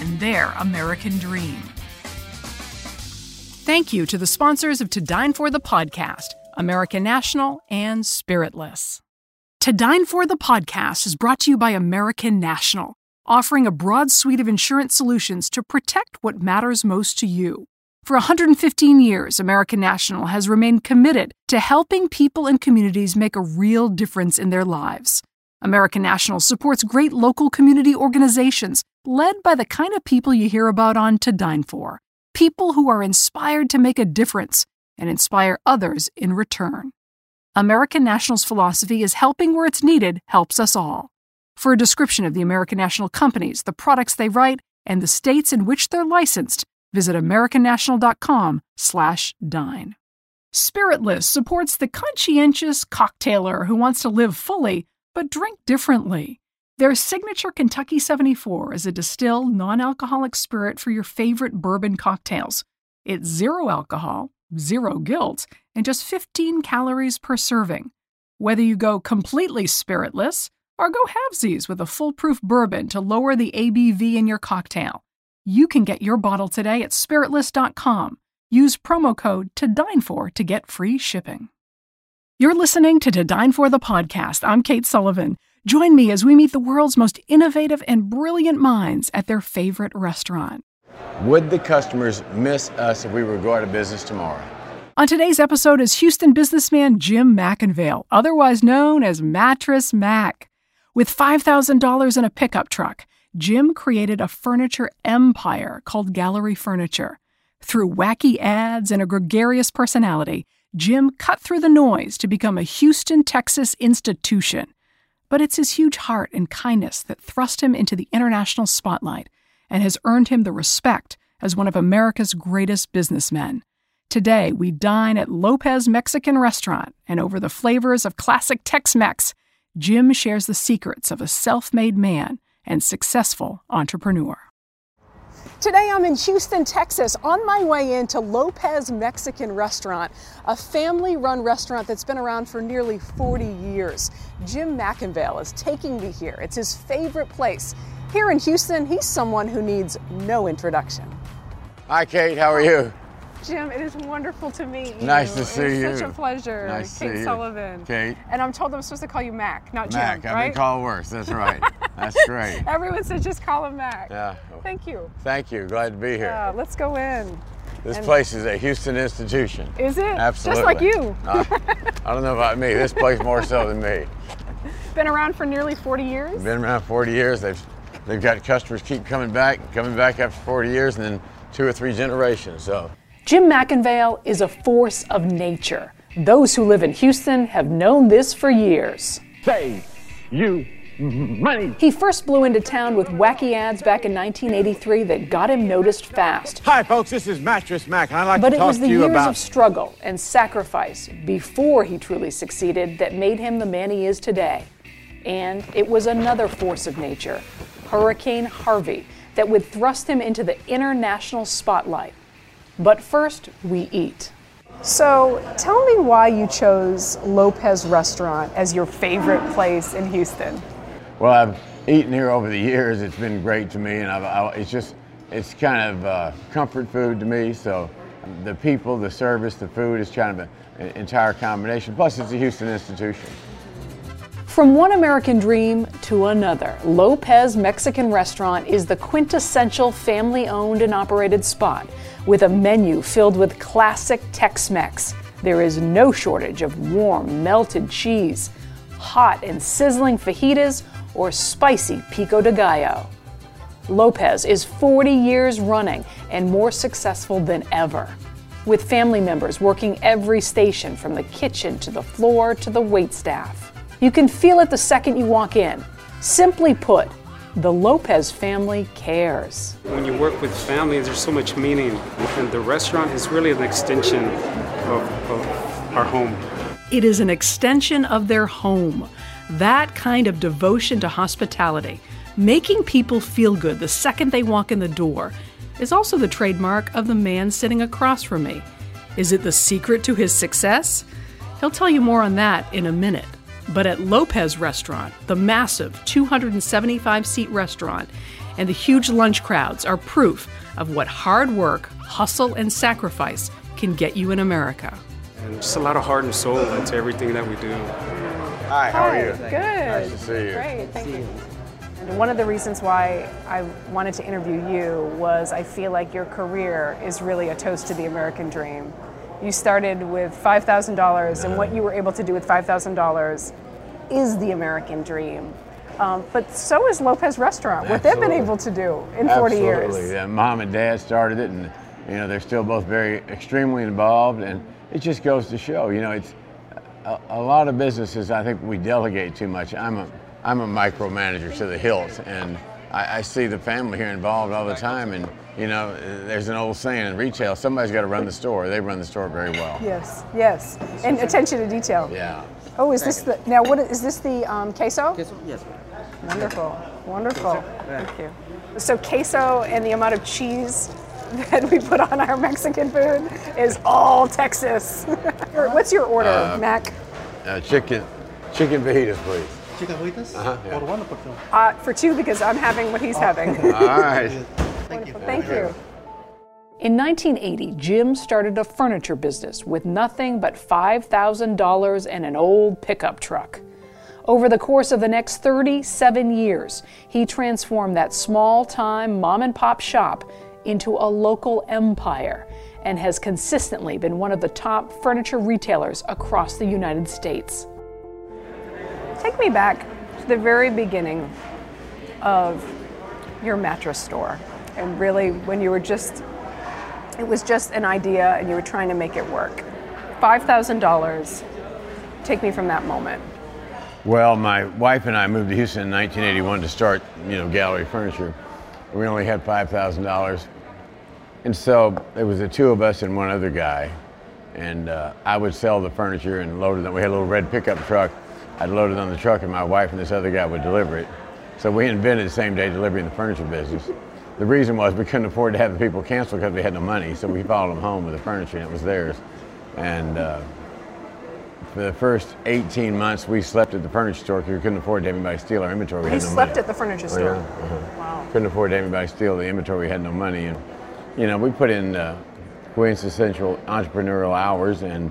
and their American dream. Thank you to the sponsors of To Dine For the podcast, American National and Spiritless. To Dine For the podcast is brought to you by American National, offering a broad suite of insurance solutions to protect what matters most to you. For 115 years, American National has remained committed to helping people and communities make a real difference in their lives. American National supports great local community organizations led by the kind of people you hear about on To Dine For people who are inspired to make a difference and inspire others in return. American National's philosophy is helping where it's needed helps us all. For a description of the American National companies, the products they write, and the states in which they're licensed, visit americannational.com/dine. Spiritless supports the conscientious cocktailer who wants to live fully but drink differently. Their signature Kentucky 74 is a distilled, non alcoholic spirit for your favorite bourbon cocktails. It's zero alcohol, zero guilt, and just 15 calories per serving. Whether you go completely spiritless or go halvesies with a foolproof bourbon to lower the ABV in your cocktail, you can get your bottle today at spiritless.com. Use promo code to dine for to get free shipping. You're listening to To Dine For the podcast. I'm Kate Sullivan. Join me as we meet the world's most innovative and brilliant minds at their favorite restaurant. Would the customers miss us if we were to go out of business tomorrow? On today's episode is Houston businessman Jim McIngvale, otherwise known as Mattress Mac. With $5,000 in a pickup truck, Jim created a furniture empire called Gallery Furniture. Through wacky ads and a gregarious personality, Jim cut through the noise to become a Houston, Texas institution. But it's his huge heart and kindness that thrust him into the international spotlight and has earned him the respect as one of America's greatest businessmen. Today, we dine at Lopez Mexican Restaurant, and over the flavors of classic Tex Mex, Jim shares the secrets of a self made man and successful entrepreneur. Today I'm in Houston, Texas, on my way into Lopez Mexican Restaurant, a family run restaurant that's been around for nearly 40 years. Jim McIngvale is taking me here. It's his favorite place. Here in Houston, he's someone who needs no introduction. Hi, Kate. How are you? Jim, it is wonderful to meet you. Nice to see it's you. Such a pleasure. Nice to Kate see you. Sullivan. Kate. And I'm told I'm supposed to call you Mac, not Jim. Mac. I've right? been called worse. That's right. That's great. Everyone says just call him Mac. Yeah. Thank you. Thank you. Glad to be here. Yeah, let's go in. this and- place is a Houston institution. Is it? Absolutely. Just like you. Uh, I don't know about me. This place more so than me. Been around for nearly 40 years. Been around 40 years. They've they've got customers keep coming back, coming back after 40 years, and then two or three generations. So Jim McIngvale is a force of nature. Those who live in Houston have known this for years. Save you money. He first blew into town with wacky ads back in 1983 that got him noticed fast. Hi, folks. This is Mattress Mac, and I'd like But to you about. But it talk was the to years about. of struggle and sacrifice before he truly succeeded that made him the man he is today. And it was another force of nature, Hurricane Harvey, that would thrust him into the international spotlight. But first, we eat. So, tell me why you chose Lopez Restaurant as your favorite place in Houston. Well, I've eaten here over the years. It's been great to me, and I've, I, it's just, it's kind of uh, comfort food to me. So the people, the service, the food is kind of an entire combination. Plus, it's a Houston institution. From one American dream to another, Lopez Mexican Restaurant is the quintessential family owned and operated spot with a menu filled with classic Tex Mex. There is no shortage of warm, melted cheese, hot and sizzling fajitas, or spicy pico de gallo. Lopez is 40 years running and more successful than ever. With family members working every station from the kitchen to the floor to the wait staff. You can feel it the second you walk in. Simply put, the Lopez family cares. When you work with families, there's so much meaning, and the restaurant is really an extension of, of our home. It is an extension of their home. That kind of devotion to hospitality, making people feel good the second they walk in the door, is also the trademark of the man sitting across from me. Is it the secret to his success? He'll tell you more on that in a minute. But at Lopez Restaurant, the massive 275 seat restaurant, and the huge lunch crowds are proof of what hard work, hustle, and sacrifice can get you in America. And just a lot of heart and soul into everything that we do. Hi, how are you? Good. Nice to see you. Great, thank you. And one of the reasons why I wanted to interview you was I feel like your career is really a toast to the American dream. You started with $5,000, and what you were able to do with $5,000 is the American dream. Um, but so is Lopez Restaurant, what they've been able to do in 40 Absolutely. years. Yeah, mom and dad started it, and you know they're still both very extremely involved, and it just goes to show. You know, it's a, a lot of businesses. I think we delegate too much. I'm a I'm a micromanager to the hilt, and I, I see the family here involved all the time. And you know, there's an old saying in retail: somebody's got to run the store. They run the store very well. Yes, yes. And attention to detail. Yeah. Oh, is this the, now what, is this the um, queso? Yes, yes. Wonderful, wonderful. Thank you. So queso and the amount of cheese that we put on our Mexican food is all Texas. What's your order, Mac? Uh, chicken, chicken fajitas, please. Chicken? Uh-huh, yeah. For one or for two? Uh, for two because I'm having what he's having. All right. Thank you. Thank you. In 1980, Jim started a furniture business with nothing but $5,000 and an old pickup truck. Over the course of the next 37 years, he transformed that small time mom and pop shop into a local empire and has consistently been one of the top furniture retailers across the United States. Take me back to the very beginning of your mattress store and really when you were just it was just an idea and you were trying to make it work. $5,000. Take me from that moment. Well, my wife and I moved to Houston in 1981 to start, you know, gallery furniture. We only had $5,000. And so it was the two of us and one other guy. And uh, I would sell the furniture and load it. We had a little red pickup truck. I'd load it on the truck, and my wife and this other guy would deliver it. So we invented the same day delivery in the furniture business. The reason was we couldn't afford to have the people cancel because we had no money. So we followed them home with the furniture, and it was theirs. And uh, for the first 18 months, we slept at the furniture store because we couldn't afford to have anybody steal our inventory. We no slept money. at the furniture Oh, store. yeah, uh-huh. Wow. Couldn't afford to have anybody steal the inventory. We had no money, and you know we put in uh, quintessential entrepreneurial hours, and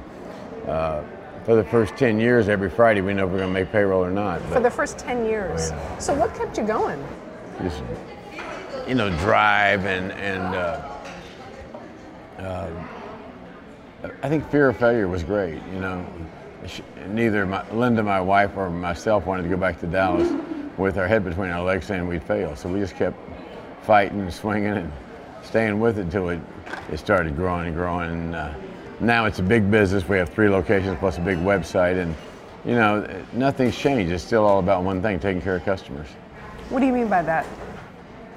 uh, for the first 10 years, every Friday we know if we're going to make payroll or not. For the first 10 years. Oh, So what kept you going? just you know drive and and uh, uh, I think fear of failure was great. You know, She- neither my, Linda, my wife, or myself wanted to go back to Dallas with our head between our legs, saying we'd fail. So we just kept fighting and swinging and staying with it until it it started growing and growing. And, uh, now it's a big business. We have three locations plus a big website, and you know nothing's changed. It's still all about one thing: taking care of customers What do you mean by that?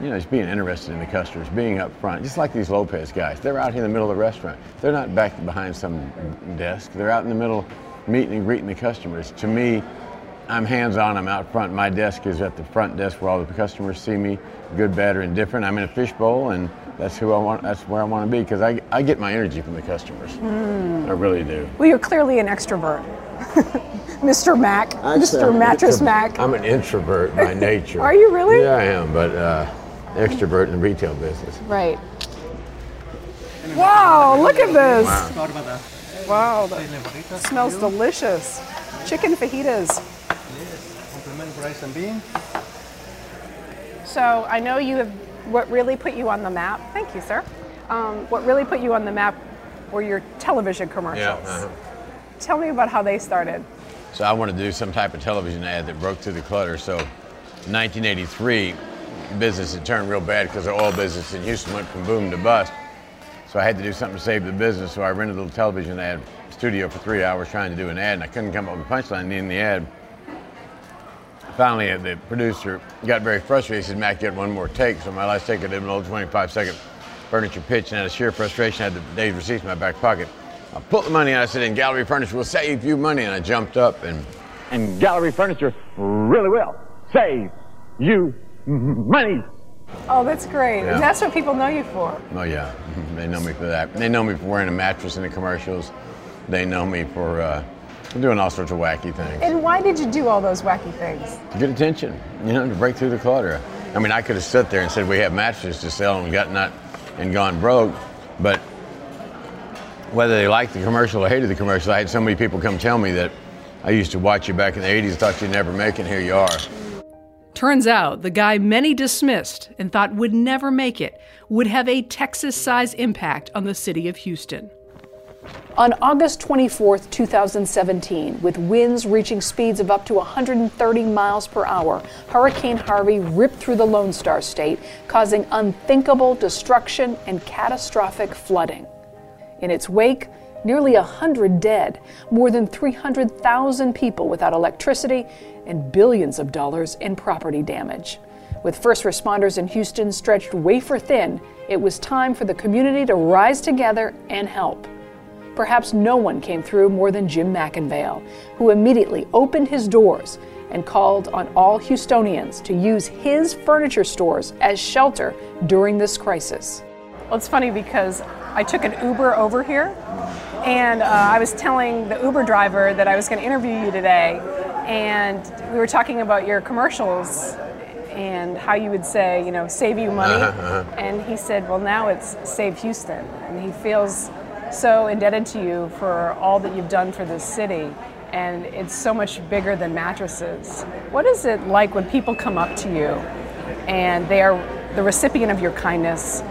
you know, just being interested in the customers, being up front, just like these Lopez guys. They're out here in the middle of the restaurant. They're not back behind some desk. They're out in the middle, meeting and greeting the customers. To me, I'm hands-on. I'm out front. My desk is at the front desk where all the customers see me, good, bad, or indifferent. I'm in a fishbowl, and that's who I want. That's where I want to be because I, I get my energy from the customers. I really do. Well, you're clearly an extrovert. Mr. Mac, Mr. Mattress Mac. I'm an introvert by nature. Are you really? Yeah, I am, but uh, extrovert in the retail business. Right. Wow, look at this. Sorry about that. Wow, that smells delicious. Chicken fajitas. Complement rice and bean. So I know you have, what really put you on the map, thank you, sir. Um, what really put you on the map were your television commercials. uh-huh. Tell me about how they started. So I wanted to do some type of television ad that broke through the clutter. So 1983, business had turned real bad because the oil business in Houston went from boom to bust. So I had to do something to save the business. So I rented a little television ad studio for three hours trying to do an ad, and I couldn't come up with a punchline in the ad. Finally, uh, the producer got very frustrated. He said, Mac, get one more take. So my last take, I did an old 25 second furniture pitch, and out of sheer frustration, I had the day's receipts in my back pocket. I pulled the money out. I said, "In Gallery Furniture we'll save you money," and I jumped up and. And gallery furniture really will save you money. Oh, that's great. Yeah. That's what people know you for. Oh yeah, they know me for that. They know me for wearing a mattress in the commercials. They know me for uh, doing all sorts of wacky things And why did you do all those wacky things? to get attention. You know, to break through the clutter. I mean, I could have stood there and said we have mattresses to sell and got not and gone broke, but whether they liked the commercial or hated the commercial, I had so many people come tell me that I used to watch you back in the 80s, thought you'd never make it, here you are. Turns out the guy many dismissed and thought would never make it would have a Texas sized impact on the city of Houston. On August 24, 2017, with winds reaching speeds of up to 130 miles per hour, Hurricane Harvey ripped through the Lone Star State, causing unthinkable destruction and catastrophic flooding. In its wake, nearly 100 dead, more than 300,000 people without electricity, and billions of dollars in property damage. With first responders in Houston stretched wafer thin, it was time for the community to rise together and help. Perhaps no one came through more than Jim McIngvale, who immediately opened his doors and called on all Houstonians to use his furniture stores as shelter during this crisis. Well, it's funny because I took an Uber over here, and uh, I was telling the Uber driver that I was going to interview you today, and we were talking about your commercials and how you would say, you know, save you money. And he said, well, now it's save Houston. And he feels so indebted to you for all that you've done for this city. And it's so much bigger than mattresses. What is it like when people come up to you and they are the recipient of your kindness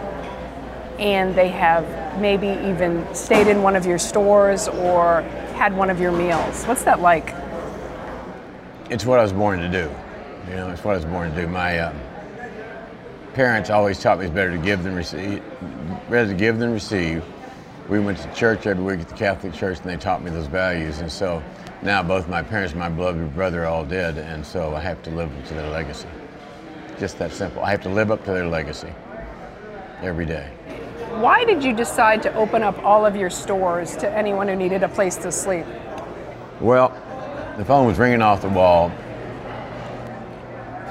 and they have maybe even stayed in one of your stores or had one of your meals? What's that like? It's what I was born to do. You know, it's what I was born to do. My um, parents always taught me it's better to give than receive, better to give than receive. We went to church every week at the Catholic Church, and they taught me those values. And so now both my parents and my beloved brother are all dead, and so I have to live up to their legacy. Just that simple. I have to live up to their legacy every day. Why did you decide to open up all of your stores to anyone who needed a place to sleep? Well, the phone was ringing off the wall.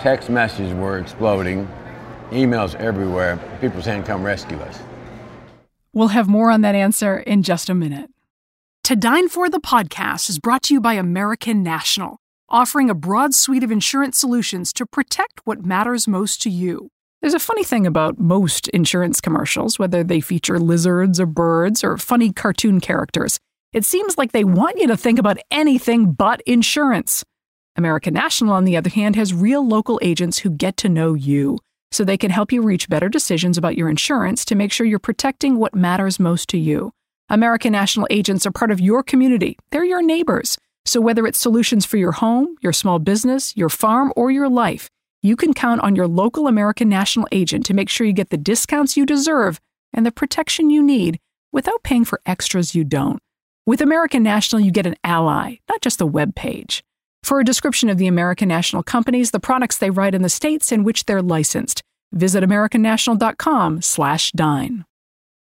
Text messages were exploding. Emails everywhere. People saying, come rescue us. We'll have more on that answer in just a minute. To Dine For the podcast is brought to you by American National, offering a broad suite of insurance solutions to protect what matters most to you. There's a funny thing about most insurance commercials, whether they feature lizards or birds or funny cartoon characters. It seems like they want you to think about anything but insurance. American National, on the other hand, has real local agents who get to know you, so they can help you reach better decisions about your insurance to make sure you're protecting what matters most to you. American National agents are part of your community, they're your neighbors. So whether it's solutions for your home, your small business, your farm, or your life, you can count on your local American National agent to make sure you get the discounts you deserve and the protection you need without paying for extras you don't. With American National, you get an ally, not just a web page. For a description of the American National companies, the products they write in the states in which they're licensed, visit americannational.com/dine.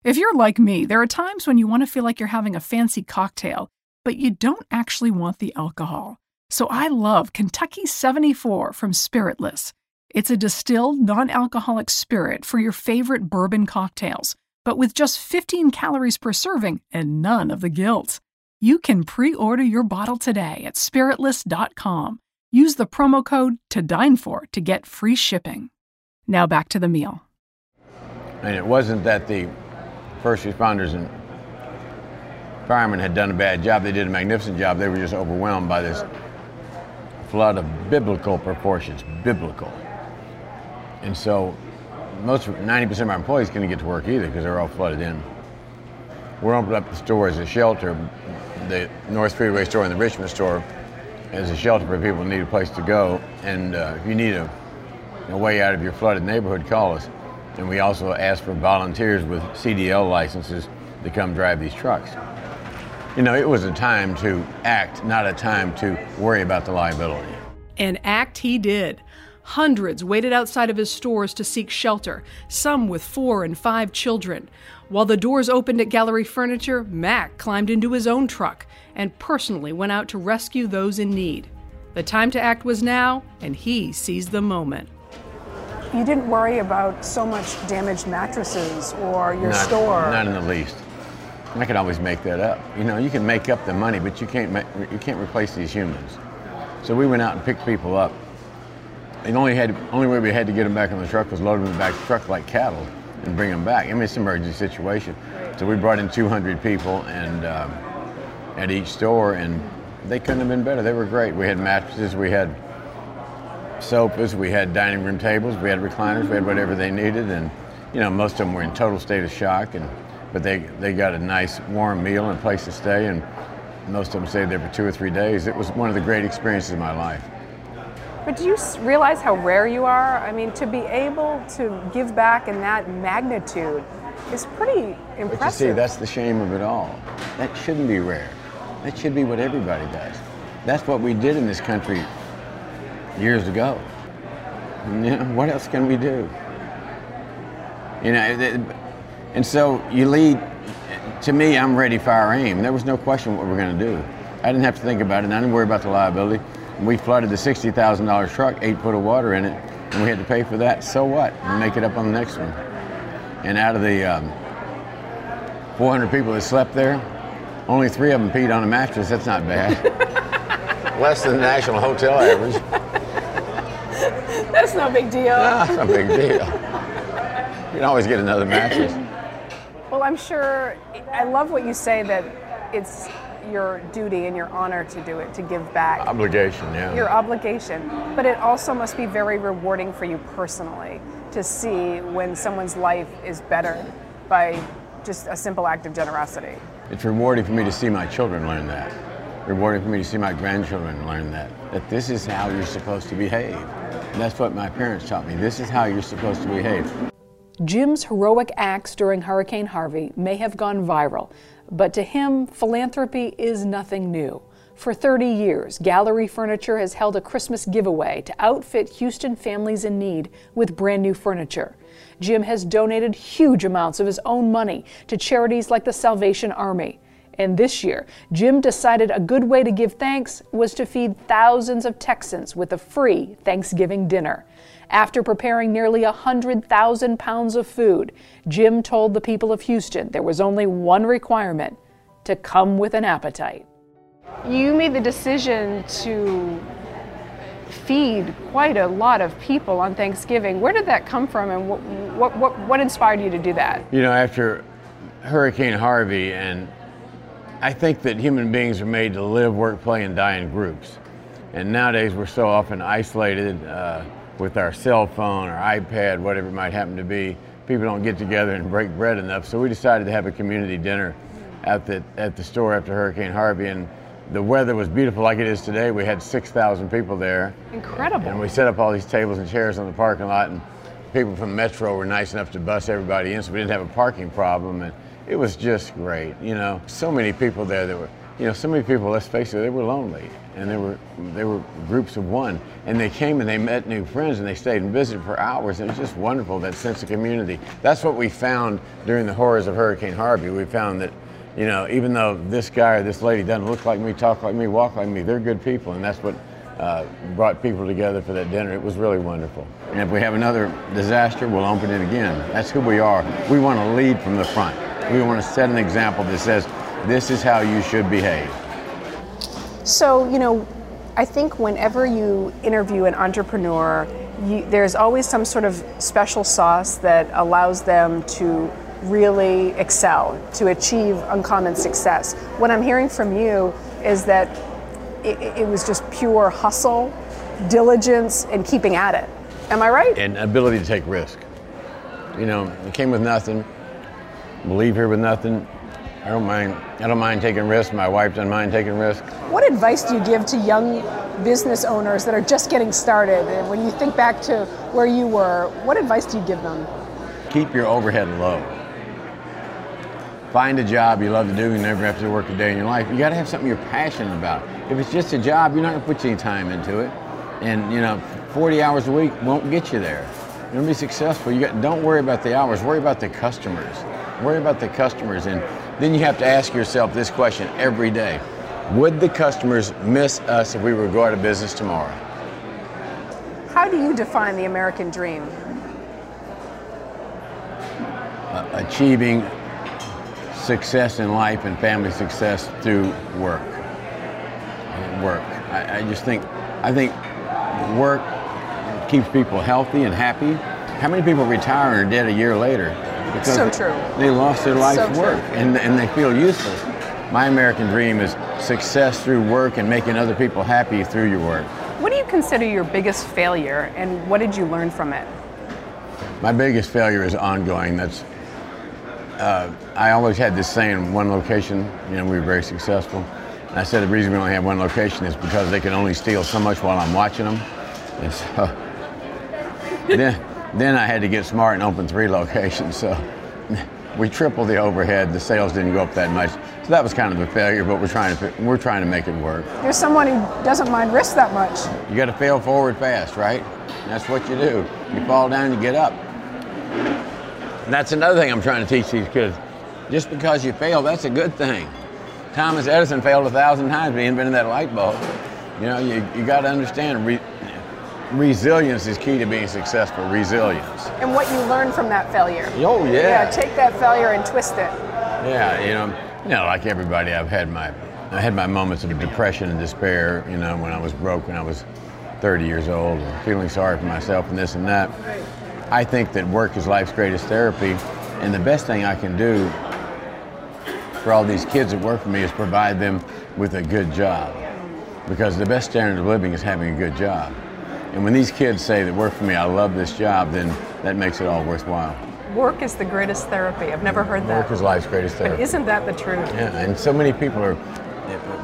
If you're like me, there are times when you want to feel like you're having a fancy cocktail, but you don't actually want the alcohol. So I love Kentucky 74 from Spiritless. It's a distilled, non alcoholic spirit for your favorite bourbon cocktails, but with just 15 calories per serving and none of the guilt. You can pre order your bottle today at spiritless.com. Use the promo code to dine for to get free shipping. Now back to the meal. And it wasn't that the first responders and firemen had done a bad job. They did a magnificent job. They were just overwhelmed by this flood of biblical proportions, biblical. And so most 90% of our employees couldn't get to work either because they're all flooded in. We're opening up the store as a shelter, the North Freeway store and the Richmond store as a shelter for people who need a place to go. And uh, if you need a, a way out of your flooded neighborhood, call us. And we also ask for volunteers with CDL licenses to come drive these trucks. You know, it was a time to act, not a time to worry about the liability. And act he did. Hundreds waited outside of his stores to seek shelter, some with four and five children. While the doors opened at Gallery Furniture, Mac climbed into his own truck and personally went out to rescue those in need. The time to act was now, and he seized the moment. You didn't worry about so much damaged mattresses or your not, store. Not in the least. I can always make that up. You know, you can make up the money, but you can't you can't replace these humans. So we went out and picked people up. And only had only way we had to get them back on the truck was load them in the back the truck like cattle and bring them back. I mean, it's an emergency situation. So we brought in 200 people and um, at each store, and they couldn't have been better. They were great. We had mattresses, we had sofas, we had dining room tables, we had recliners, we had whatever they needed, and you know most of them were in total state of shock, and but they they got a nice warm meal and a place to stay, and most of them stayed there for two or three days. It was one of the great experiences of my life. But do you realize how rare you are? I mean, to be able to give back in that magnitude is pretty impressive. But you see, that's the shame of it all. That shouldn't be rare. That should be what everybody does. That's what we did in this country years ago. You know, what else can we do? You know, and so you lead. To me, I'm ready, fire, aim. There was no question what we're going to do. I didn't have to think about it. and I didn't worry about the liability. We flooded the $60,000 truck, eight foot of water in it, and we had to pay for that. So what? We make it up on the next one. And out of the um, 400 people that slept there, only three of them peed on a mattress. That's not bad. Less than the national hotel average. That's no big deal. That's a big deal. You can always get another mattress. Well, I'm sure, I love what you say that it's your duty and your honor to do it, to give back. Obligation, yeah. your obligation, but it also must be very rewarding for you personally to see when someone's life is bettered by just a simple act of generosity. It's rewarding for me to see my children learn that. Rewarding for me to see my grandchildren learn that. That this is how you're supposed to behave. And that's what my parents taught me. This is how you're supposed to behave. Jim's heroic acts during Hurricane Harvey may have gone viral, but to him, philanthropy is nothing new. For 30 years, Gallery Furniture has held a Christmas giveaway to outfit Houston families in need with brand new furniture. Jim has donated huge amounts of his own money to charities like the Salvation Army. And this year, Jim decided a good way to give thanks was to feed thousands of Texans with a free Thanksgiving dinner. After preparing nearly 100,000 pounds of food, Jim told the people of Houston there was only one requirement to come with an appetite. You made the decision to feed quite a lot of people on Thanksgiving. Where did that come from and what, what, what, what inspired you to do that? You know, after Hurricane Harvey, and I think that human beings are made to live, work, play, and die in groups. And nowadays we're so often isolated uh, with our cell phone or iPad, whatever it might happen to be. People don't get together and break bread enough. So we decided to have a community dinner at the, at the store after Hurricane Harvey. And the weather was beautiful like it is today. We had 6,000 people there. Incredible. And we set up all these tables and chairs in the parking lot, and people from Metro were nice enough to bus everybody in, so we didn't have a parking problem. And it was just great, you know. So many people there that were, you know, so many people. Let's face it, they were lonely, and they were they were groups of one, and they came and they met new friends, and they stayed and visited for hours. It was just wonderful that sense of community. That's what we found during the horrors of Hurricane Harvey. We found that. You know, even though this guy or this lady doesn't look like me, talk like me, walk like me, they're good people, and that's what uh, brought people together for that dinner. It was really wonderful. And if we have another disaster, we'll open it again. That's who we are. We want to lead from the front. We want to set an example that says, this is how you should behave. So, you know, I think whenever you interview an entrepreneur, you, there's always some sort of special sauce that allows them to really excel, to achieve uncommon success. What I'm hearing from you is that it, it was just pure hustle, diligence, and keeping at it. Am I right? And ability to take risk. You know, it came with nothing, leave here with nothing. I don't mind. I don't mind taking risks. My wife doesn't mind taking risks. What advice do you give to young business owners that are just getting started? And when you think back to where you were, what advice do you give them? Keep your overhead low. Find a job you love to do. You never have to work a day in your life. You got to have something you're passionate about. If it's just a job, you're not going to put any time into it. And you know, 40 hours a week won't get you there. You're going to be successful. You got, don't worry about the hours. Worry about the customers. Worry about the customers, and then you have to ask yourself this question every day: Would the customers miss us if we were to go out of business tomorrow? How do you define the American dream? Uh, achieving success in life and family success through work. Work. I, I just think, I think work keeps people healthy and happy. How many people retire and are dead a year later? Because So they- true. They lost their life's So work and, and they feel useless. My American dream is success through work and making other people happy through your work. What do you consider your biggest failure and what did you learn from it? My biggest failure is ongoing. That's uh, I always had this saying: one location, you know, we were very successful. And I said the reason we only have one location is because they can only steal so much while I'm watching them. And so then, then I had to get smart and open three locations. So we tripled the overhead. The sales didn't go up that much. So that was kind of a failure, but we're trying to we're trying to make it work. You're someone who doesn't mind risk that much. You got to fail forward fast, right? That's what you do. You fall down, you get up. And that's another thing I'm trying to teach these kids. Just because you fail, that's a good thing. Thomas Edison failed a thousand times, but he invented that light bulb. You know, you, you got to understand re- resilience is key to being successful. Resilience. And what you learn from that failure. Oh, yeah. Yeah, take that failure and twist it. Yeah, you know, you know, like everybody, I've had my, I had my moments of depression and despair. You know, when I was broke, when I was 30 years old, and feeling sorry for myself and this and that. I think that work is life's greatest therapy, and the best thing I can do for all these kids that work for me is provide them with a good job, because the best standard of living is having a good job. And when these kids say that work for me, I love this job, then that makes it all worthwhile. Work is the greatest therapy. I've never heard that. Work is life's greatest but therapy. isn't that the truth? Yeah, and so many people are,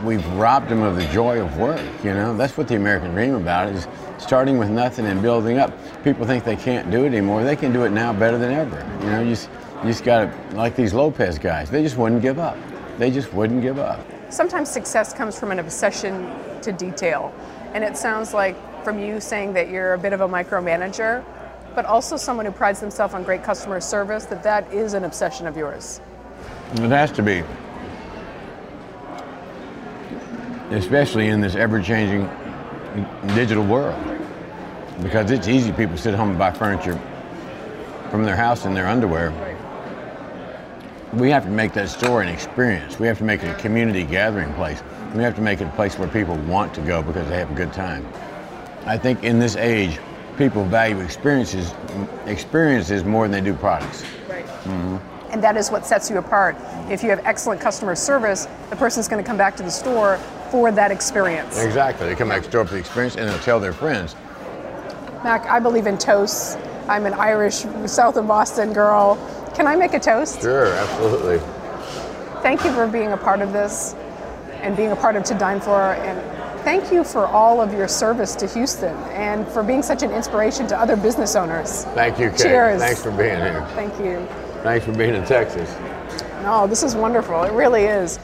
we've robbed them of the joy of work, you know? That's what the American dream about is starting with nothing and building up. People think they can't do it anymore. They can do it now better than ever. You know, you just, you just got to, like these Lopez guys, they just wouldn't give up. They just wouldn't give up. Sometimes success comes from an obsession to detail. And it sounds like from you saying that you're a bit of a micromanager, but also someone who prides themselves on great customer service, that that is an obsession of yours. It has to be. Especially in this ever changing digital world. Because it's easy, people sit home and buy furniture from their house in their underwear. We have to make that store an experience. We have to make it a community gathering place. We have to make it a place where people want to go because they have a good time. I think in this age, people value experiences experiences more than they do products. Right. Mm-hmm. And that is what sets you apart. If you have excellent customer service, the person's going to come back to the store for that experience. Exactly. They come back to the store for the experience and they'll tell their friends. Mac, I believe in toasts. I'm an Irish, south of Boston girl. Can I make a toast? Sure, absolutely. Thank you for being a part of this and being a part of To Dine For. And thank you for all of your service to Houston and for being such an inspiration to other business owners. Thank you, Kate. Cheers. Thanks for being here. Thank you. Thanks for being in Texas. No, this is wonderful. It really is.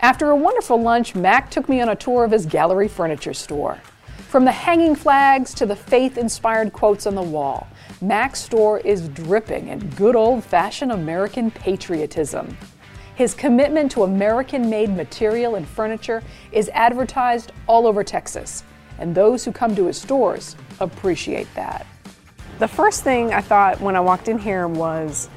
After a wonderful lunch, Mac took me on a tour of his gallery furniture store. From the hanging flags to the faith inspired quotes on the wall, Mac's store is dripping in good old fashioned American patriotism. His commitment to American made material and furniture is advertised all over Texas, and those who come to his stores appreciate that. The first thing I thought when I walked in here was,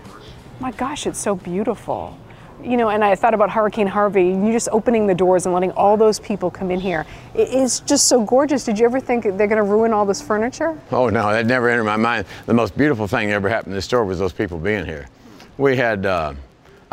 my gosh, it's so beautiful. You know, and I thought about Hurricane Harvey, you just opening the doors and letting all those people come in here. It is just so gorgeous. Did you ever think they're going to ruin all this furniture? Oh no, that never entered my mind. The most beautiful thing that ever happened in this store was those people being here. We had, uh,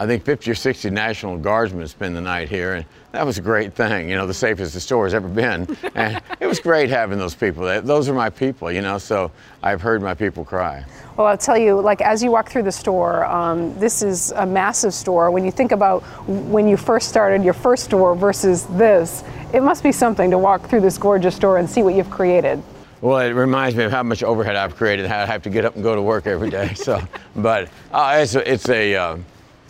I think, 50 or 60 National Guardsmen spend the night here, and that was a great thing. You know, the safest the store has ever been, and it was great having those people. Those are my people, you know. So I've heard my people cry. Well, I'll tell you, like as you walk through the store, um, this is a massive store. When you think about when you first started your first store versus this, it must be something to walk through this gorgeous store and see what you've created. Well, it reminds me of how much overhead I've created, how I have to get up and go to work every day. So, but uh, it's a, it's a, uh,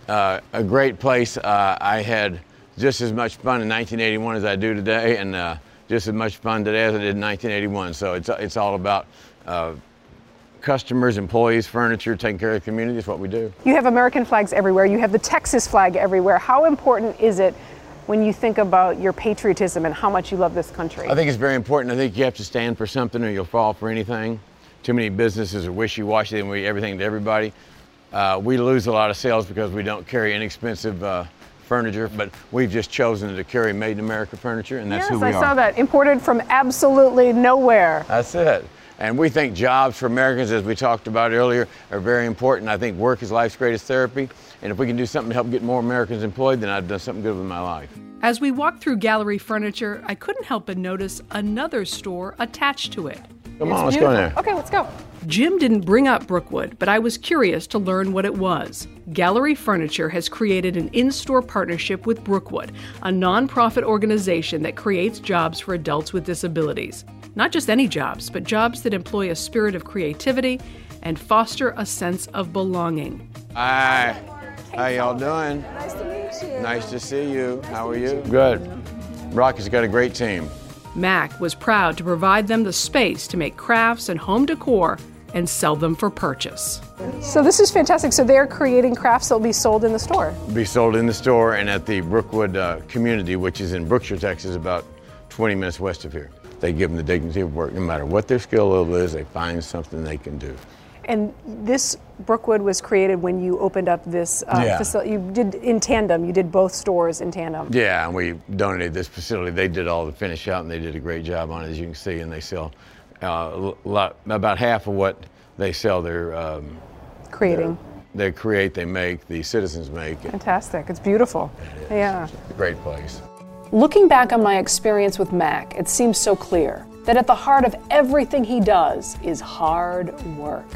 uh, a great place. Uh, I had just as much fun in 1981 as I do today, and uh, just as much fun today as I did in 1981. So it's, it's all about uh, customers, employees, furniture, taking care of the community is what we do. You have American flags everywhere. You have the Texas flag everywhere. How important is it when you think about your patriotism and how much you love this country? I think it's very important. I think you have to stand for something or you'll fall for anything. Too many businesses are wishy-washy and we everything to everybody. Uh, we lose a lot of sales because we don't carry inexpensive uh, furniture, but we've just chosen to carry made in America furniture, and that's yes, who we I are. saw that. Imported from absolutely nowhere. That's it. And we think jobs for Americans, as we talked about earlier, are very important. I think work is life's greatest therapy. And if we can do something to help get more Americans employed, then I've done something good with my life. As we walked through Gallery Furniture, I couldn't help but notice another store attached to it. Come on, let's go in there. Okay, let's go. Jim didn't bring up Brookwood, but I was curious to learn what it was. Gallery Furniture has created an in store partnership with Brookwood, a nonprofit organization that creates jobs for adults with disabilities. Not just any jobs, but jobs that employ a spirit of creativity and foster a sense of belonging. Hi. How y'all doing? Nice to meet you. Nice to see you. How are you? Good. Rocky's got a great team. Mac was proud to provide them the space to make crafts and home decor and sell them for purchase. So this is fantastic. So they're creating crafts that will be sold in the store. Be sold in the store and at the Brookwood uh, community, which is in Brookshire, Texas, about 20 minutes west of here. They give them the dignity of work. No matter what their skill level is, they find something they can do. And this Brookwood was created when you opened up this uh, Yeah. facility. You did in tandem. You did both stores in tandem. Yeah, and we donated this facility. They did all the finish out, and they did a great job on it, as you can see. And they sell uh, a lot, about half of what they sell. They're, um, Creating. they create, they make, the citizens make. Fantastic. It's beautiful. Yeah. It's a great place. Looking back on my experience with Mac, it seems so clear that at the heart of everything he does is hard work.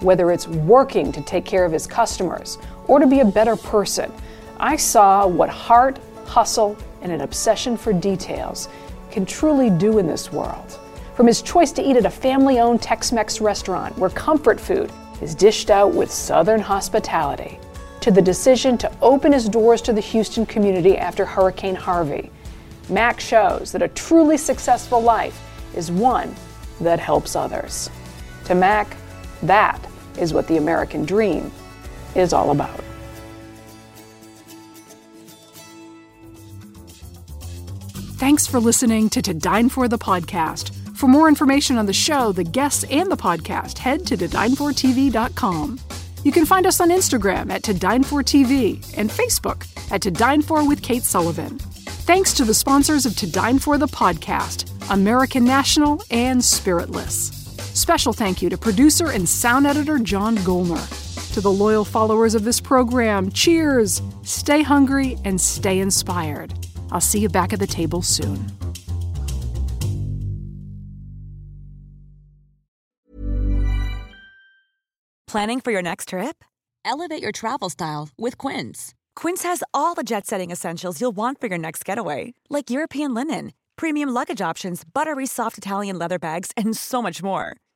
Whether it's working to take care of his customers or to be a better person, I saw what heart, hustle, and an obsession for details can truly do in this world. From his choice to eat at a family owned Tex Mex restaurant where comfort food is dished out with Southern hospitality, to the decision to open his doors to the Houston community after Hurricane Harvey, Mac shows that a truly successful life is one that helps others. To Mac, that is what the American dream is all about. Thanks for listening to To Dine For the podcast. For more information on the show, the guests, and the podcast, head to todinefortv.com. You can find us on Instagram at To Dine For TV and Facebook at To Dine For with Kate Sullivan. Thanks to the sponsors of To Dine For the podcast, American National and Spiritless. Special thank you to producer and sound editor John Golner. To the loyal followers of this program, cheers, stay hungry, and stay inspired. I'll see you back at the table soon. Planning for your next trip? Elevate your travel style with Quince. Quince has all the jet setting essentials you'll want for your next getaway, like European linen, premium luggage options, buttery soft Italian leather bags, and so much more.